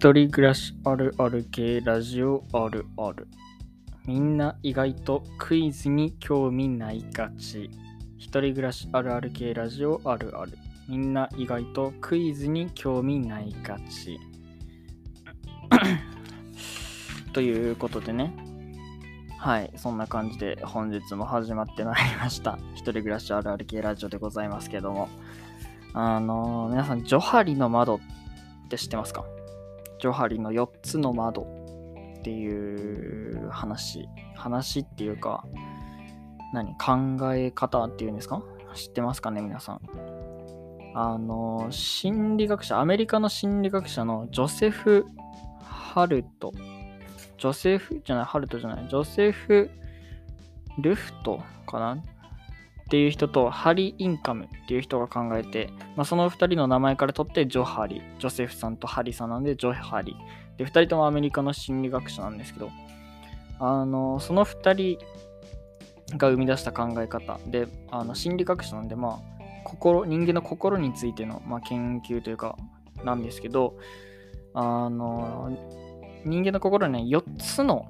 一人暮らしあるある系ラジオあるある。みんな意外とクイズに興味ないがち。一人暮らしあるある系ラジオあるある。みんな意外とクイズに興味ないがち。ということでね。はい、そんな感じで本日も始まってまいりました。一人暮らしあるある系ラジオでございますけども。あのー皆さん、ジョハリの窓って知ってますか？ジョハリの4つの窓っていう話。話っていうか、何考え方っていうんですか？知ってますかね皆さん。あの、心理学者、アメリカの心理学者のジョセフ・ハルト。ジョセフじゃない、ハルトじゃない、ジョセフ・ルフトかな？っていう人とハリー・インカムっていう人が考えて、まあ、その2人の名前から取ってジョハリ、ジョセフさんとハリさんなんでジョハリ。で、2人ともアメリカの心理学者なんですけど、あの、その2人が生み出した考え方で、あの心理学者なんで、まあ、心、人間の心についての、まあ、研究というか、なんですけど、あの、人間の心には4つの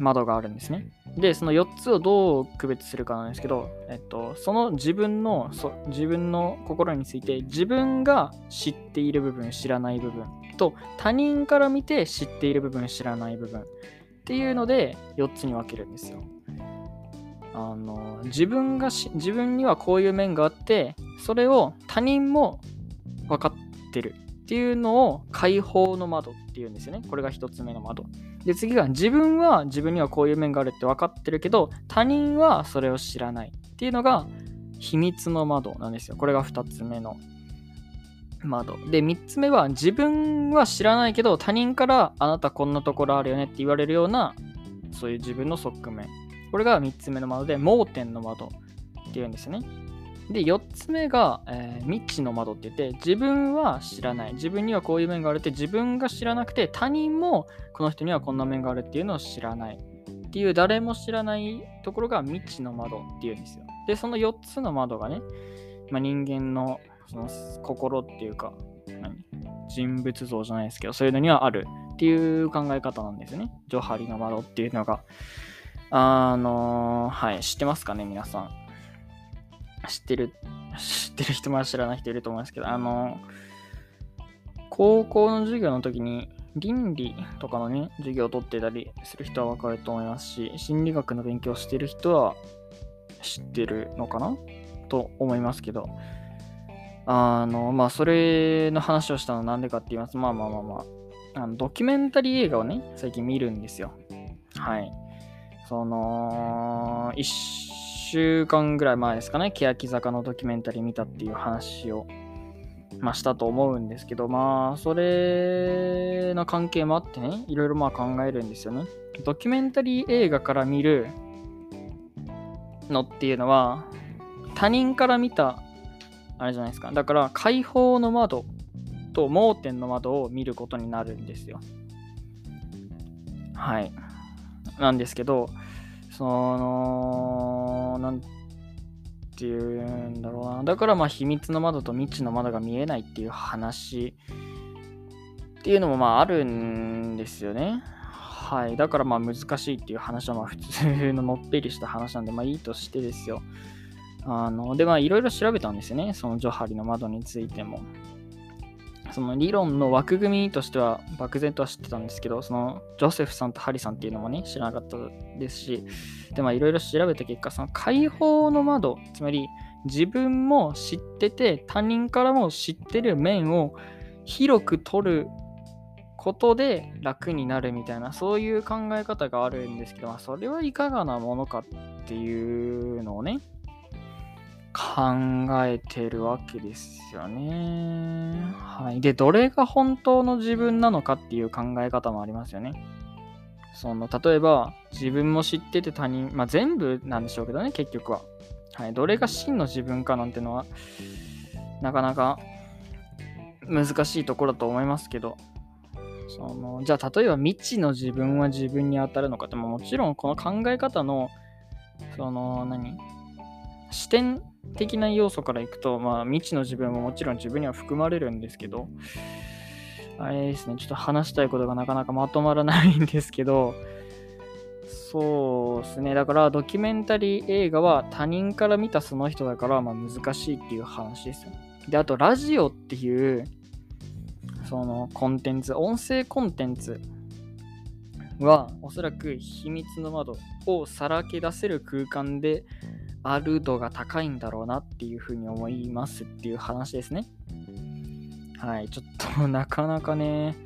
窓があるんですね。で、その4つをどう区別するかなんですけど、えっと、その自分のそ自分の心について自分が知っている部分、知らない部分と他人から見て知っている部分、知らない部分っていうので4つに分けるんですよ。あの自分がし自分にはこういう面があってそれを他人も分かってるっていうのを解放の窓っていうんですよね。これが1つ目の窓。で次が自分は自分にはこういう面があるって分かってるけど他人はそれを知らないっていうのが秘密の窓なんですよ。これが2つ目の窓。で3つ目は自分は知らないけど他人からあなたこんなところあるよねって言われるようなそういう自分の側面。これが3つ目の窓で盲点の窓っていうんですよね。で、4つ目が、えー未知の窓って言って、自分は知らない。自分にはこういう面があるって、自分が知らなくて、他人もこの人にはこんな面があるっていうのを知らない。っていう、誰も知らないところが未知の窓っていうんですよ。で、その4つの窓がね、まあ、人間のその心っていうか、何？人物像じゃないですけど、そういうのにはあるっていう考え方なんですよね。ジョハリの窓っていうのが。あのーはい、知ってますかね、皆さん。知ってる、知ってる人も知らない人いると思いますけど、あの高校の授業の時に倫理とかのね、授業を取ってたりする人はわかると思いますし、心理学の勉強してる人は知ってるのかな？と思いますけど、あの、まあ、それの話をしたのはなんでかって言いますと、まあまあまあまあ、あのドキュメンタリー映画をね、最近見るんですよ。はい。その、1週間ぐらい前ですかね、欅坂のドキュメンタリー見たっていう話を、まあ、したと思うんですけど、まあ、それの関係もあってね、いろいろまあ考えるんですよね。ドキュメンタリー映画から見るのっていうのは、他人から見た、あれじゃないですか。だから、解放の窓と盲点の窓を見ることになるんですよ。はい。なんですけど、その、なんていうんだろうな。だからまあ秘密の窓と未知の窓が見えないっていう話っていうのもまああるんですよね。はい。だからまあ難しいっていう話はまあ普通ののっぺりした話なんでまあいいとしてですよ。あの、でまあいろいろ調べたんですよね。そのジョハリの窓についても。その理論の枠組みとしては漠然とは知ってたんですけど、そのジョセフさんとハリさんっていうのもね、知らなかったですし、で、まあいろいろ調べた結果、その解放の窓、つまり自分も知ってて、他人からも知ってる面を広く取ることで楽になるみたいな、そういう考え方があるんですけど、まあ、それはいかがなものかっていうのをね、考えてるわけですよね。はい。で、どれが本当の自分なのかっていう考え方もありますよね。その、例えば、自分も知ってて他人、まあ全部なんでしょうけどね、結局は。はい。どれが真の自分かなんてのは、なかなか難しいところだと思いますけど、その、じゃあ例えば未知の自分は自分に当たるのかって、ももちろんこの考え方の、その、何？視点的な要素からいくと、まあ、未知の自分ももちろん自分には含まれるんですけど、あれですね、ちょっと話したいことがなかなかまとまらないんですけど、そうですね、だからドキュメンタリー映画は他人から見たその人だからまあ難しいっていう話ですよ。ねで、あとラジオっていうそのコンテンツ、音声コンテンツはおそらく秘密の窓をさらけ出せる空間である度が高いんだろうなっていうふうに思いますっていう話ですね。はい、ちょっとなかなかね、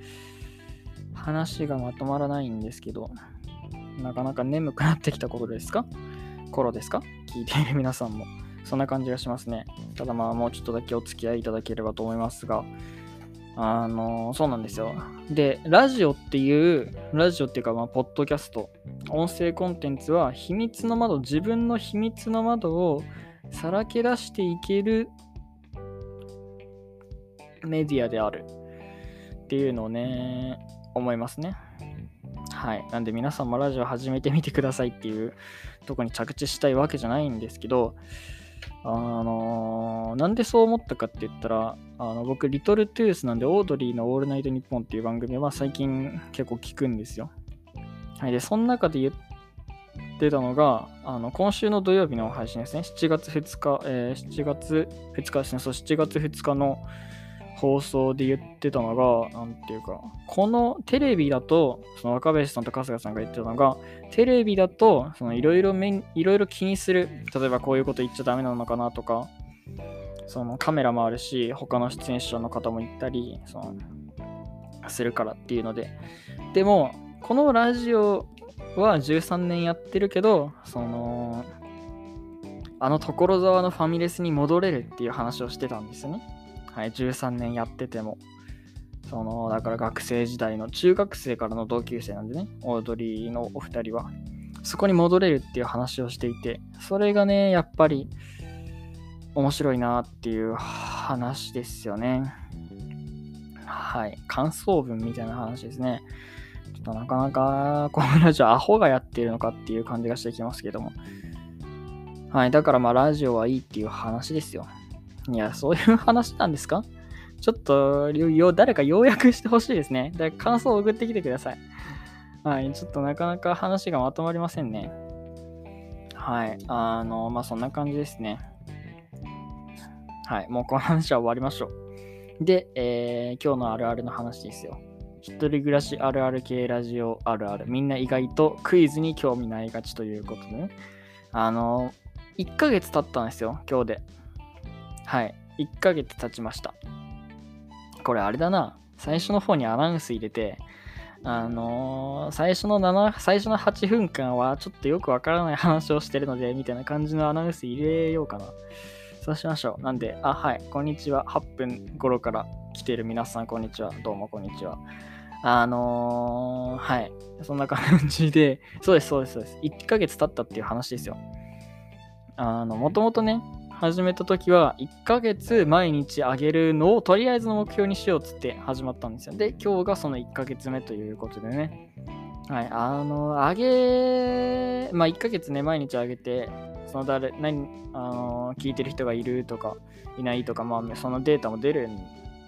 話がまとまらないんですけど、なかなか眠くなってきたことですか？頃ですか？聞いている皆さんも。そんな感じがしますね。ただまあもうちょっとだけお付き合いいただければと思いますが、あのそうなんですよ。で、ラジオっていう、ラジオっていうか、まあ、ポッドキャスト、音声コンテンツは、秘密の窓、自分の秘密の窓をさらけ出していけるメディアであるっていうのをね、思いますね。はい。なんで皆さんもラジオ始めてみてくださいっていうとこに着地したいわけじゃないんですけど、あのー、なんでそう思ったかって言ったら、あの僕、リトルトゥースなんで、オードリーのオールナイトニッポンっていう番組は最近結構聞くんですよ。はい。で、その中で言ってたのが、あの今週の土曜日の配信ですね。7月2日、えー、7月2日ですね。そう、7月2日の放送で言ってたのが、なんていうか、このテレビだと、その若林さんと春日さんが言ってたのが、テレビだと、そのいろいろいろいろ気にする。例えばこういうこと言っちゃダメなのかなとか、そのカメラもあるし、他の出演者の方も行ったり、その、するからっていうので。でも、このラジオは13年やってるけど、その、あの所沢のファミレスに戻れるっていう話をしてたんですよね。はい、13年やってても。その、だから学生時代の中学生からの同級生なんでね、オードリーのお二人は。そこに戻れるっていう話をしていて、それがね、やっぱり面白いなっていう話ですよね。はい。感想文みたいな話ですね。ちょっとなかなか、このラジオアホがやってるのかっていう感じがしてきますけども。はい。だからまあラジオはいいっていう話ですよ。いや、そういう話なんですか？ちょっと、誰か要約してほしいですね。だから感想を送ってきてください。はい、ちょっとなかなか話がまとまりませんね。はい、あの、まあ、そんな感じですね。はい、もうこの話は終わりましょう。で、えー、今日のあるあるの話ですよ。一人暮らしあるある系ラジオあるある。みんな意外とクイズに興味ないがちということでね。あの、1ヶ月経ったんですよ、今日で。はい。1ヶ月経ちました。これあれだな。最初の方にアナウンス入れて、あのー、最初の7、最初の8分間はちょっとよくわからない話をしてるので、みたいな感じのアナウンス入れようかな。そうしましょう。なんで、あ、はい、こんにちは。8分頃から来てる皆さん、こんにちは。どうも、こんにちは。あのー、はい。そんな感じで、そうです、そうです、そうです。1ヶ月経ったっていう話ですよ。あの、もともとね、始めた時は1ヶ月毎日あげるのをとりあえずの目標にしようっつって始まったんですよ。で、今日がその1ヶ月目ということでね。はい、あの、あげ、まあ1ヶ月ね、毎日あげて、その誰、何、あの、聞いてる人がいるとか、いないとか、まあそのデータも出るん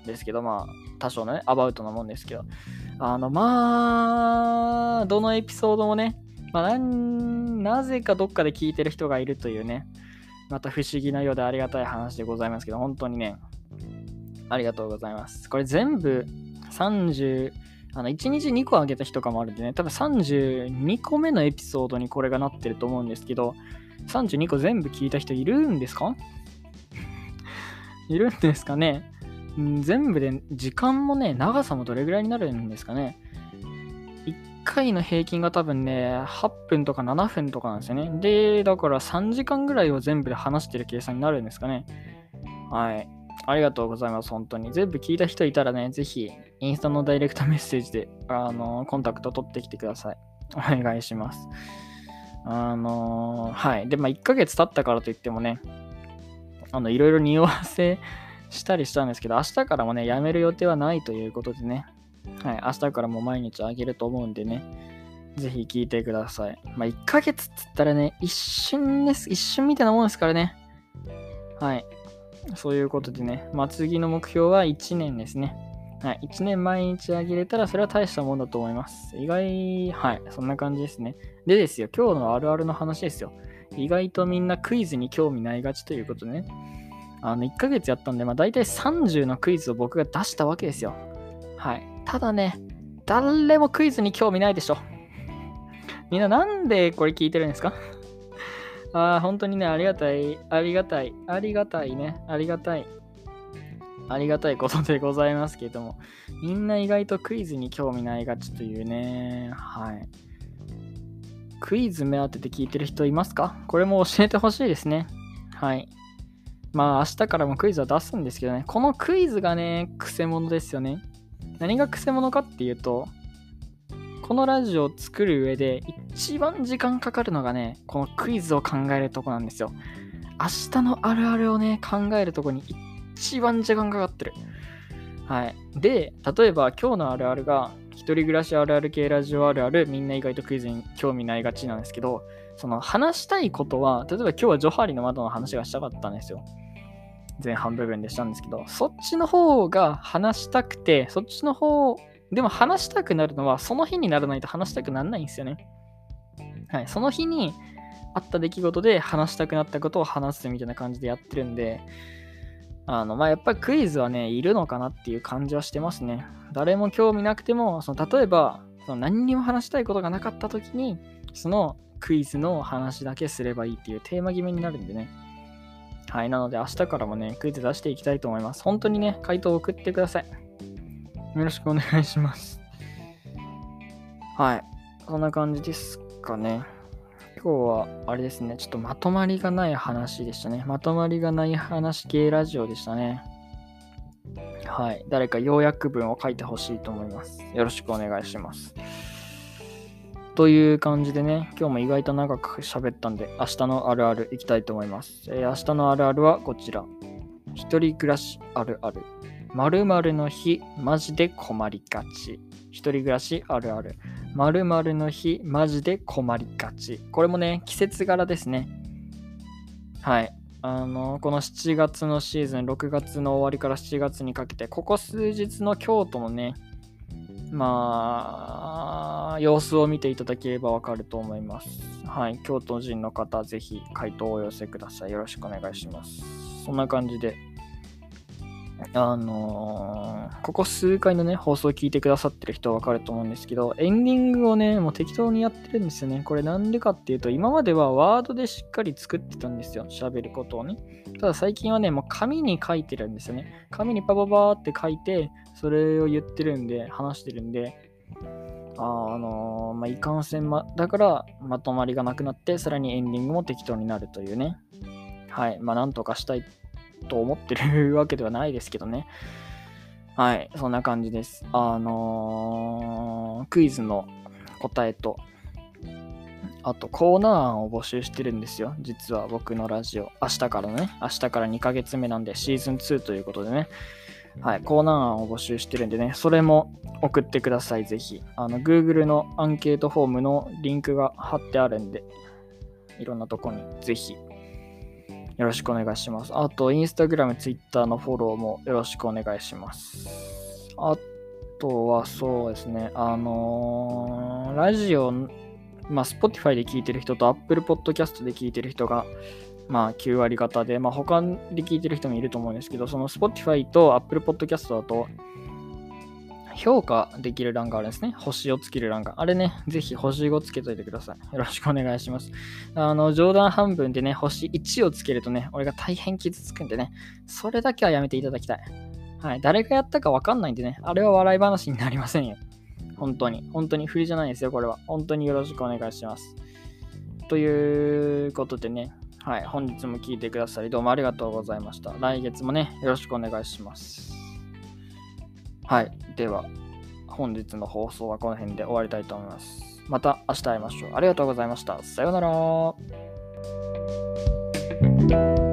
ですけど、まあ多少のね、アバウトなもんですけど、あの、まあ、どのエピソードもね、まあ、なぜかどっかで聞いてる人がいるというね、また不思議なようでありがたい話でございますけど、本当にね、ありがとうございます。これ全部30、あの、1日2個あげた日とかもあるんでね、多分32個目のエピソードにこれがなってると思うんですけど、32個全部聞いた人いるんですか？いるんですかね？全部で時間もね、長さもどれぐらいになるんですかね？1回の平均が多分ね、8分とか7分とかなんですよね。で、だから3時間ぐらいを全部で話してる計算になるんですかね。はい。ありがとうございます、本当に。全部聞いた人いたらね、ぜひ、インスタのダイレクトメッセージで、あのコンタクト取ってきてください。お願いします。あのー、はい。で、まあ、1ヶ月経ったからといってもね、あの、いろいろ匂わせしたりしたんですけど、明日からもね、やめる予定はないということでね、はい、明日からも毎日あげると思うんでね、ぜひ聞いてください。まあ、1ヶ月っつったらね、一瞬です。一瞬みたいなもんですからね。はい。そういうことでね、まあ、次の目標は1年ですね。はい、1年毎日あげれたらそれは大したもんだと思います。意外、はい、そんな感じですね。でですよ、今日のあるあるの話ですよ。意外とみんなクイズに興味ないがちということでね。あの、1ヶ月やったんで、まあ大体30のクイズを僕が出したわけですよ。はい。ただね、誰もクイズに興味ないでしょ。みんななんでこれ聞いてるんですか？ああ、本当にね、ありがたい、ありがたい、ありがたいね、ありがたい。ありがたいことでございますけれども、みんな意外とクイズに興味ないがちというね、はい。クイズ目当てで聞いてる人いますか？これも教えてほしいですね。はい。まあ明日からもクイズは出すんですけどね、このクイズがね、くせ者ですよね。何がくせ者かっていうと、このラジオを作る上で一番時間かかるのがね、このクイズを考えるとこなんですよ。明日のあるあるをね、考えるとこに一番時間かかってる。はい。で、例えば今日のあるあるが、一人暮らしあるある系ラジオあるある、みんな意外とクイズに興味ないがちなんですけど、その話したいことは、例えば今日はジョハリの窓の話がしたかったんですよ。前半部分でしたんですけど、そっちの方が話したくて、そっちの方でも話したくなるのは、その日にならないと話したくならないんですよね。はい、その日にあった出来事で話したくなったことを話すみたいな感じでやってるんで、あの、まあ、やっぱりクイズはね、いるのかなっていう感じはしてますね。誰も興味なくても、その例えば、その何にも話したいことがなかった時に、そのクイズの話だけすればいいっていうテーマ決めになるんでね。はい、なので明日からもね、クイズ出していきたいと思います。本当にね、回答を送ってください。よろしくお願いします。はい。そんな感じですかね。今日は、あれですね、ちょっとまとまりがない話でしたね。まとまりがない話系ラジオでしたね。はい。誰か要約文を書いてほしいと思います。よろしくお願いします。という感じでね、今日も意外と長く喋ったんで、明日のあるあるいきたいと思います。えー、明日のあるあるはこちら。一人暮らしあるある。〇〇の日、マジで困りがち。一人暮らしあるある。〇〇の日、マジで困りがち。これもね、季節柄ですね。はい。あの、この7月のシーズン、6月の終わりから7月にかけて、ここ数日の京都のね、まあ様子を見ていただければわかると思います。はい。京都人の方、ぜひ回答をお寄せください。よろしくお願いします。そんな感じで、あのー、ここ数回のね、放送を聞いてくださってる人はわかると思うんですけど、エンディングをね、もう適当にやってるんですよね。これなんでかっていうと、今まではワードでしっかり作ってたんですよ。喋ることをね。ただ最近はね、もう紙に書いてるんですよね。紙にパパパーって書いて、それを言ってるんで、話してるんで、あ、あのー、まあ、いかんせんま、だからまとまりがなくなって、さらにエンディングも適当になるというね。はい。まあ、なんとかしたいと思ってるわけではないですけどね。はい、そんな感じです。あのー、クイズの答えと、あとコーナー案を募集してるんですよ。実は僕のラジオ。明日からね、明日から2ヶ月目なんでシーズン2ということでね。はい、コーナー案を募集してるんでね、それも送ってください、ぜひ。あの、Google のアンケートフォームのリンクが貼ってあるんで、いろんなとこにぜひよろしくお願いします。あと、インスタグラム、ツイッターのフォローもよろしくお願いします。あとはそうですね、あのー、ラジオ、まあ、Spotify で聞いてる人と Apple Podcast で聞いてる人が、まあ、9割方で、まあ、他で聞いてる人もいると思うんですけど、その Spotify と Apple Podcast だと、評価できる欄があるんですね。星をつける欄が。あれね、ぜひ星5つけといてください。よろしくお願いします。あの、冗談半分でね、星1をつけるとね、俺が大変傷つくんでね、それだけはやめていただきたい。はい。誰がやったかわかんないんでね、あれは笑い話になりませんよ。本当に。本当に振りじゃないですよ、これは。本当によろしくお願いします。ということでね、はい。本日も聞いてくださり、どうもありがとうございました。来月もね、よろしくお願いします。はい。では、本日の放送はこの辺で終わりたいと思います。また明日会いましょう。ありがとうございました。さようなら。